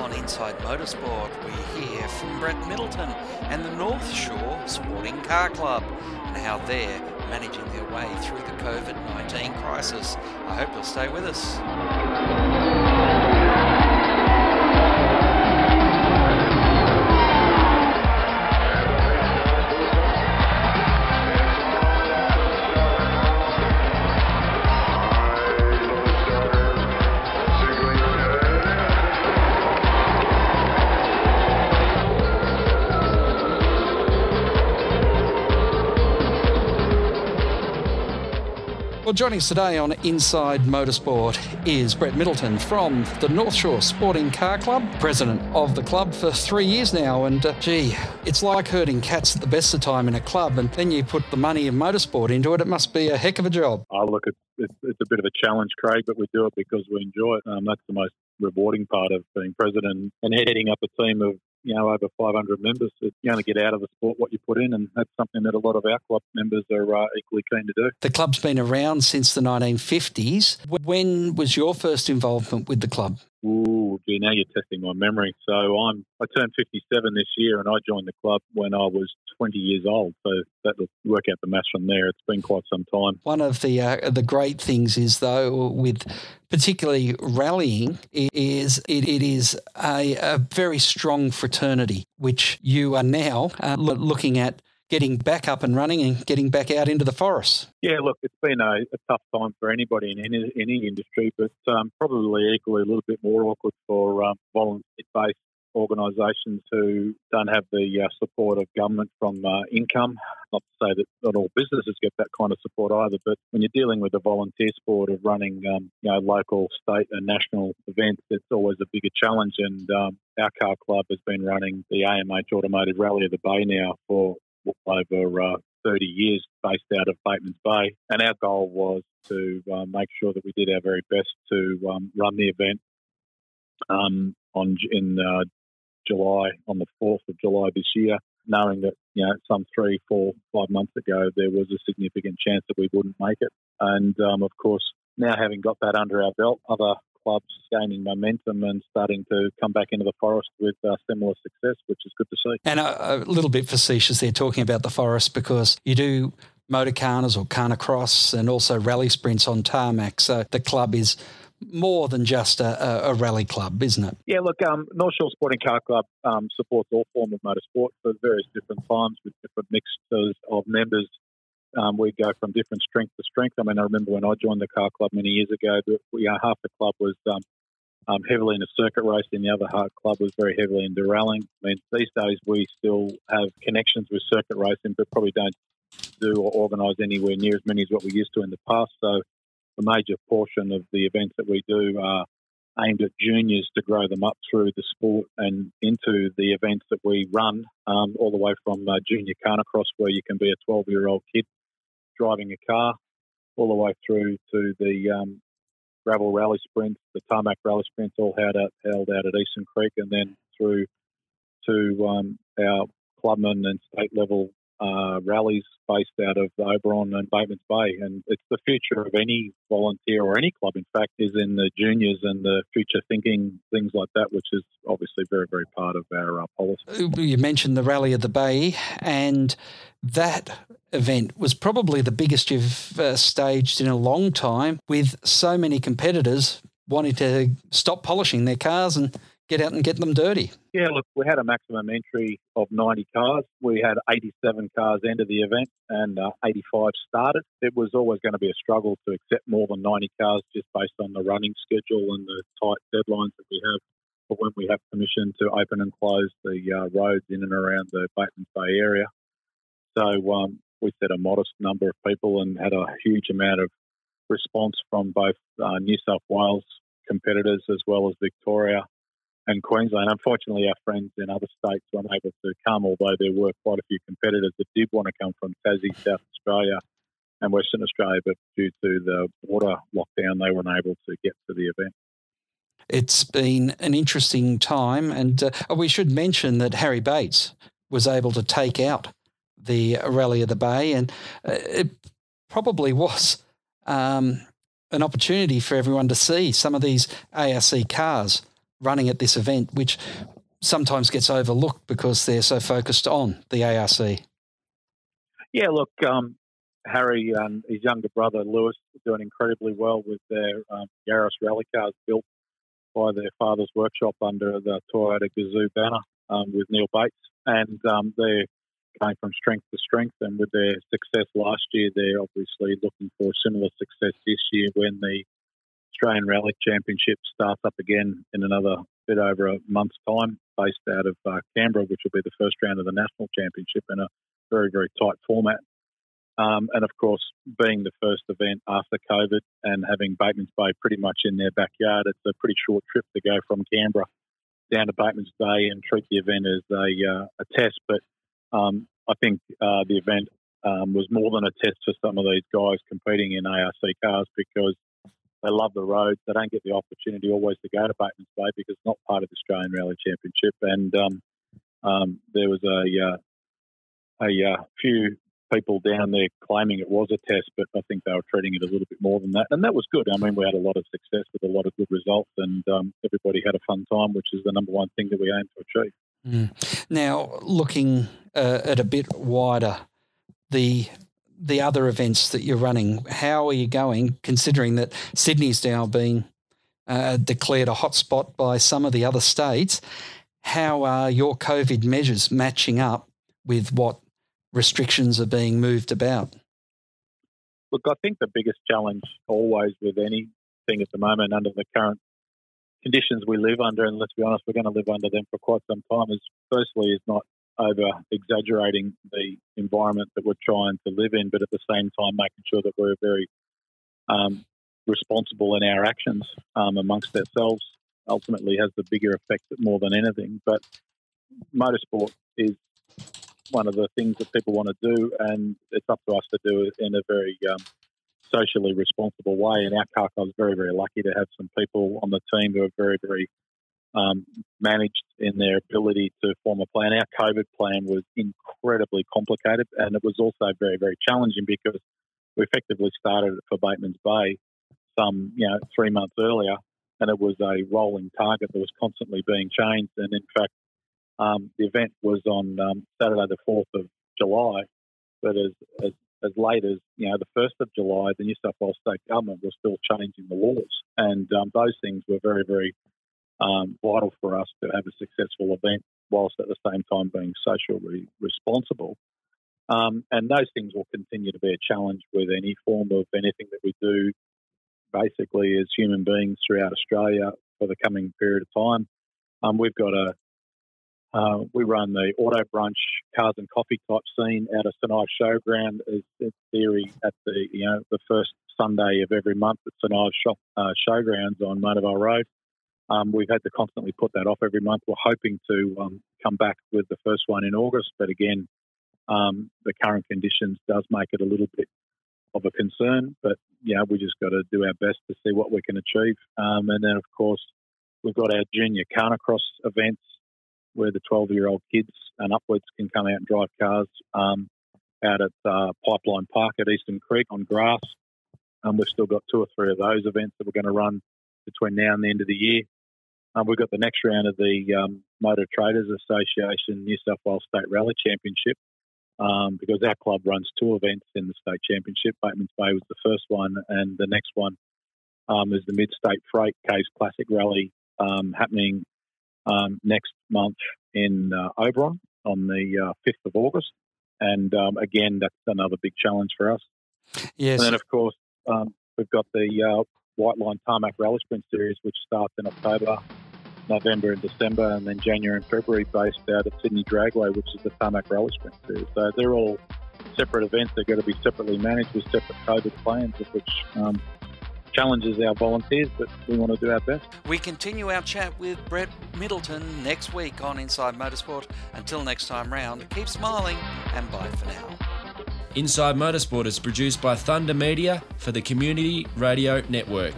on Inside Motorsport, we hear from Brett Middleton and the North Shore Sporting Car Club and how they're managing their way through the COVID 19 crisis. I hope you'll stay with us. Well, joining us today on Inside Motorsport is Brett Middleton from the North Shore Sporting Car Club, president of the club for three years now. And uh, gee, it's like herding cats at the best of time in a club, and then you put the money of motorsport into it. It must be a heck of a job. I look, it's, it's, it's a bit of a challenge, Craig, but we do it because we enjoy it. Um, that's the most rewarding part of being president and heading up a team of you know over 500 members. You only get out of the sport what you put in, and that's something that a lot of our club members are uh, equally keen to do. The club's been around since the 1950s. When was your first involvement with the club? Ooh, gee, now you're testing my memory. So I'm I turned 57 this year, and I joined the club when I was 20 years old. So that will work out the maths from there. It's been quite some time. One of the uh, the great things is though with particularly rallying is it, it is a, a very strong fraternity, which you are now uh, looking at getting back up and running and getting back out into the forest. Yeah, look, it's been a, a tough time for anybody in any, any industry, but um, probably equally a little bit more awkward for um, volunteer-based organisations who don't have the uh, support of government from uh, income. Not to say that not all businesses get that kind of support either, but when you're dealing with the volunteer sport of running, um, you know, local, state, and national events, it's always a bigger challenge. And um, our car club has been running the AMH Automotive Rally of the Bay now for over uh, 30 years based out of Batemans Bay. And our goal was to uh, make sure that we did our very best to um, run the event um, on in uh, July, on the 4th of July this year, knowing that, you know, some three, four, five months ago, there was a significant chance that we wouldn't make it. And um, of course, now having got that under our belt, other clubs gaining momentum and starting to come back into the forest with uh, similar success, which is good to see. And a, a little bit facetious there, talking about the forest, because you do motorkhanas or khanacross and also rally sprints on tarmac. So the club is more than just a, a, rally club, isn't it? Yeah, look, um, North Shore Sporting Car Club um, supports all forms of motorsport for various different times with different mixtures of members um, we go from different strength to strength. I mean, I remember when I joined the car club many years ago, we, uh, half the club was um, um, heavily into circuit racing, the other half club was very heavily into rallying. I mean, these days we still have connections with circuit racing, but probably don't do or organise anywhere near as many as what we used to in the past. So, a major portion of the events that we do are aimed at juniors to grow them up through the sport and into the events that we run, um, all the way from uh, junior khanacross, where you can be a 12 year old kid driving a car, all the way through to the um, gravel rally sprints, the tarmac rally sprints, all held out, held out at Eastern Creek, and then through to um, our clubman and state level uh, rallies based out of Oberon and Batemans Bay. And it's the future of any volunteer or any club, in fact, is in the juniors and the future thinking, things like that, which is obviously very, very part of our uh, policy. You mentioned the Rally of the Bay, and that event was probably the biggest you've uh, staged in a long time with so many competitors wanting to stop polishing their cars and get out and get them dirty. Yeah, look, we had a maximum entry of 90 cars. We had 87 cars enter the event and uh, 85 started. It was always going to be a struggle to accept more than 90 cars just based on the running schedule and the tight deadlines that we have for when we have permission to open and close the uh, roads in and around the Batemans Bay area. So um, we set a modest number of people and had a huge amount of response from both uh, New South Wales competitors as well as Victoria and Queensland. Unfortunately, our friends in other states weren't able to come, although there were quite a few competitors that did want to come from Tassie, South Australia, and Western Australia, but due to the water lockdown, they weren't able to get to the event. It's been an interesting time, and uh, we should mention that Harry Bates was able to take out the Rally of the Bay, and uh, it probably was um, an opportunity for everyone to see some of these ARC cars running at this event, which sometimes gets overlooked because they're so focused on the ARC? Yeah, look, um, Harry and his younger brother Lewis are doing incredibly well with their um, Yaris rally cars built by their father's workshop under the Toyota Gazoo banner um, with Neil Bates, and um, they're going from strength to strength. And with their success last year, they're obviously looking for similar success this year when the Australian Rally Championship starts up again in another bit over a month's time, based out of uh, Canberra, which will be the first round of the national championship in a very, very tight format. Um, and of course, being the first event after COVID and having Batemans Bay pretty much in their backyard, it's a pretty short trip to go from Canberra down to Batemans Bay and treat the event as a, uh, a test. But um, I think uh, the event um, was more than a test for some of these guys competing in ARC cars because they love the roads. They don't get the opportunity always to go to Batemans Bay because it's not part of the Australian Rally Championship. And um, um, there was a uh, a uh, few people down there claiming it was a test, but I think they were treating it a little bit more than that. And that was good. I mean, we had a lot of success with a lot of good results, and um, everybody had a fun time, which is the number one thing that we aim to achieve. Mm. Now, looking uh, at a bit wider, the the other events that you're running, how are you going? Considering that Sydney's now being uh, declared a hotspot by some of the other states, how are your COVID measures matching up with what restrictions are being moved about? Look, I think the biggest challenge always with anything at the moment under the current conditions we live under, and let's be honest, we're going to live under them for quite some time, is firstly is not over exaggerating the environment that we're trying to live in, but at the same time making sure that we're very um, responsible in our actions um, amongst ourselves ultimately has the bigger effect more than anything. But motorsport is one of the things that people want to do, and it's up to us to do it in a very um, socially responsible way. And our car club is very, very lucky to have some people on the team who are very, very um, managed in their ability to form a plan. Our COVID plan was incredibly complicated, and it was also very, very challenging because we effectively started for Batemans Bay some, you know, three months earlier, and it was a rolling target that was constantly being changed. And in fact, um, the event was on um, Saturday, the 4th of July, but as, as, as late as you know the 1st of July, the New South Wales state government was still changing the laws, and um, those things were very, very um, vital for us to have a successful event, whilst at the same time being socially responsible. Um, and those things will continue to be a challenge with any form of anything that we do, basically as human beings throughout Australia for the coming period of time. Um, we've got a uh, we run the auto brunch cars and coffee type scene out of St Showground as in theory at the you know the first Sunday of every month at St Shop, uh, Showgrounds on Mona Vale Road. Um, we've had to constantly put that off every month. We're hoping to um, come back with the first one in August, but again, um, the current conditions does make it a little bit of a concern. But yeah, we just got to do our best to see what we can achieve. Um, and then, of course, we've got our junior Khanacross events where the 12 year old kids and upwards can come out and drive cars um, out at uh, Pipeline Park at Eastern Creek on grass. Um, we've still got two or three of those events that we're going to run between now and the end of the year. Um, we've got the next round of the um, Motor Traders Association New South Wales State Rally Championship um, because our club runs two events in the state championship. Batemans Bay was the first one, and the next one um, is the Mid State Freight Case Classic Rally happening um, next month in uh, Oberon on the uh, 5th of August. And um, again, that's another big challenge for us. Yes. And then, of course, um, we've got the uh, White Line Tarmac Rally Sprint Series, which starts in October, November, and December, and then January and February, based out of Sydney Dragway, which is the Tarmac Rally Sprint Series. So they're all separate events. They're going to be separately managed with separate COVID plans, of which um, challenges our volunteers, but we want to do our best. We continue our chat with Brett Middleton next week on Inside Motorsport. Until next time round, keep smiling and bye for now. Inside Motorsport is produced by Thunder Media for the Community Radio Network.